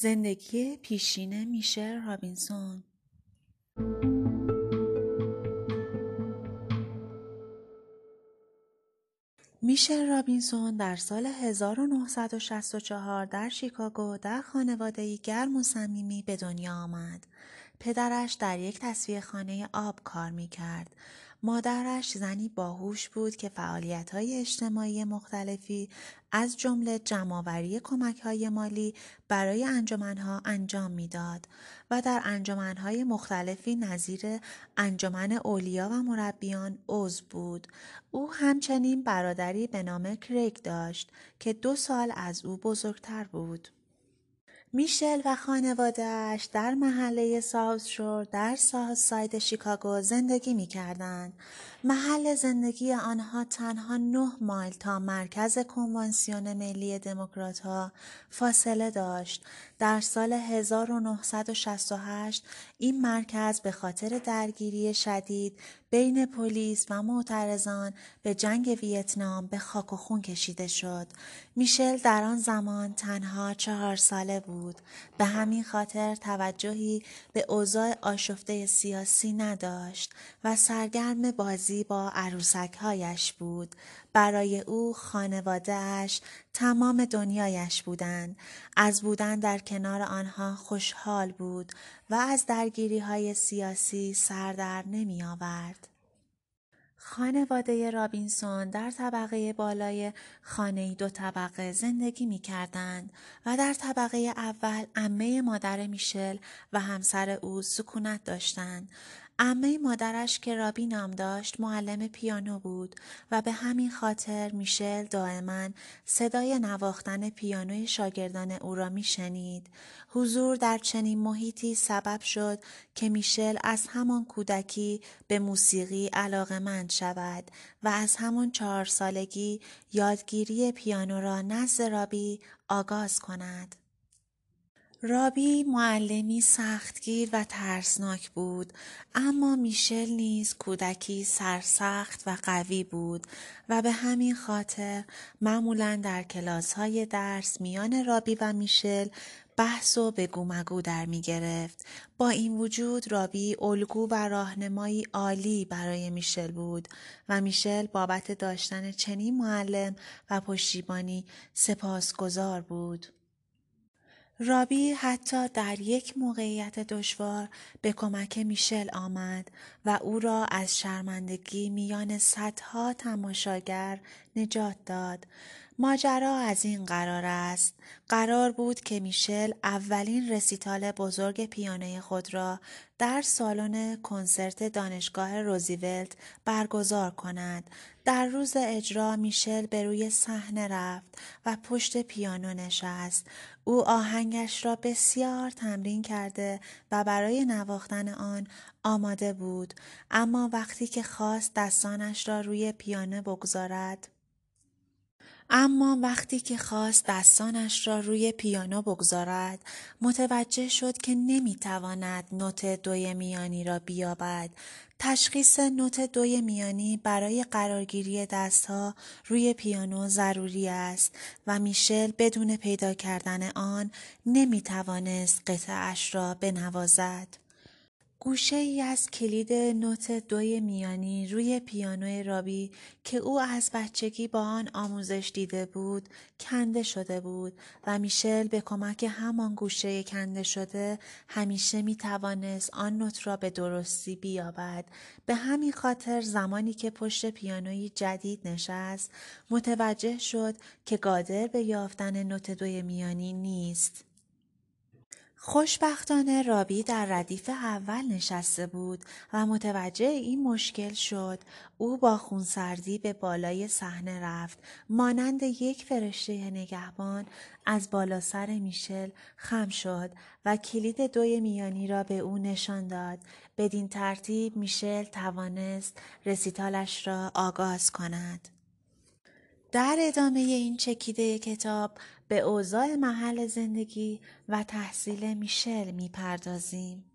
زندگی پیشین میشل رابینسون میشل رابینسون در سال 1964 در شیکاگو در خانواده‌ای گرم و صمیمی به دنیا آمد. پدرش در یک تصفیه خانه آب کار می کرد مادرش زنی باهوش بود که فعالیت‌های اجتماعی مختلفی از جمله جمعآوری کمک‌های مالی برای انجمنها انجام می‌داد و در انجمنهای مختلفی نظیر انجمن اولیا و مربیان عضو بود. او همچنین برادری به نام کریگ داشت که دو سال از او بزرگتر بود. میشل و خانوادهش در محله ساوت شور در ساوت ساید شیکاگو زندگی می کردن. محل زندگی آنها تنها نه مایل تا مرکز کنوانسیون ملی دموکرات ها فاصله داشت. در سال 1968 این مرکز به خاطر درگیری شدید بین پلیس و معترضان به جنگ ویتنام به خاک و خون کشیده شد. میشل در آن زمان تنها چهار ساله بود. به همین خاطر توجهی به اوضاع آشفته سیاسی نداشت و سرگرم بازی با عروسکهایش بود. برای او خانوادهش تمام دنیایش بودند. از بودن در کنار آنها خوشحال بود و از درگیری های سیاسی سردر نمی آورد. خانواده رابینسون در طبقه بالای خانه دو طبقه زندگی می کردند و در طبقه اول امه مادر میشل و همسر او سکونت داشتند عمه مادرش که رابی نام داشت معلم پیانو بود و به همین خاطر میشل دائما صدای نواختن پیانوی شاگردان او را میشنید. حضور در چنین محیطی سبب شد که میشل از همان کودکی به موسیقی علاقمند شود و از همان چهار سالگی یادگیری پیانو را نزد رابی آغاز کند. رابی معلمی سختگیر و ترسناک بود اما میشل نیز کودکی سرسخت و قوی بود و به همین خاطر معمولا در کلاس های درس میان رابی و میشل بحث و بگو مگو در می گرفت. با این وجود رابی الگو و راهنمایی عالی برای میشل بود و میشل بابت داشتن چنین معلم و پشتیبانی سپاسگزار بود. رابی حتی در یک موقعیت دشوار به کمک میشل آمد و او را از شرمندگی میان صدها تماشاگر نجات داد. ماجرا از این قرار است. قرار بود که میشل اولین رسیتال بزرگ پیانه خود را در سالن کنسرت دانشگاه روزیولت برگزار کند. در روز اجرا میشل به روی صحنه رفت و پشت پیانو نشست. او آهنگش را بسیار تمرین کرده و برای نواختن آن آماده بود. اما وقتی که خواست دستانش را روی پیانو بگذارد اما وقتی که خواست دستانش را روی پیانو بگذارد متوجه شد که نمی‌تواند نوت دوی میانی را بیابد تشخیص نوت دوی میانی برای قرارگیری دستها روی پیانو ضروری است و میشل بدون پیدا کردن آن نمی توانست قطعش را بنوازد. گوشه ای از کلید نوت دوی میانی روی پیانوی رابی که او از بچگی با آن آموزش دیده بود کنده شده بود و میشل به کمک همان گوشه کنده شده همیشه می توانست آن نوت را به درستی بیابد. به همین خاطر زمانی که پشت پیانوی جدید نشست متوجه شد که قادر به یافتن نوت دوی میانی نیست. خوشبختانه رابی در ردیف اول نشسته بود و متوجه این مشکل شد. او با خونسردی به بالای صحنه رفت. مانند یک فرشته نگهبان از بالا سر میشل خم شد و کلید دوی میانی را به او نشان داد. بدین ترتیب میشل توانست رسیتالش را آغاز کند. در ادامه این چکیده کتاب به اوضاع محل زندگی و تحصیل میشل می‌پردازیم.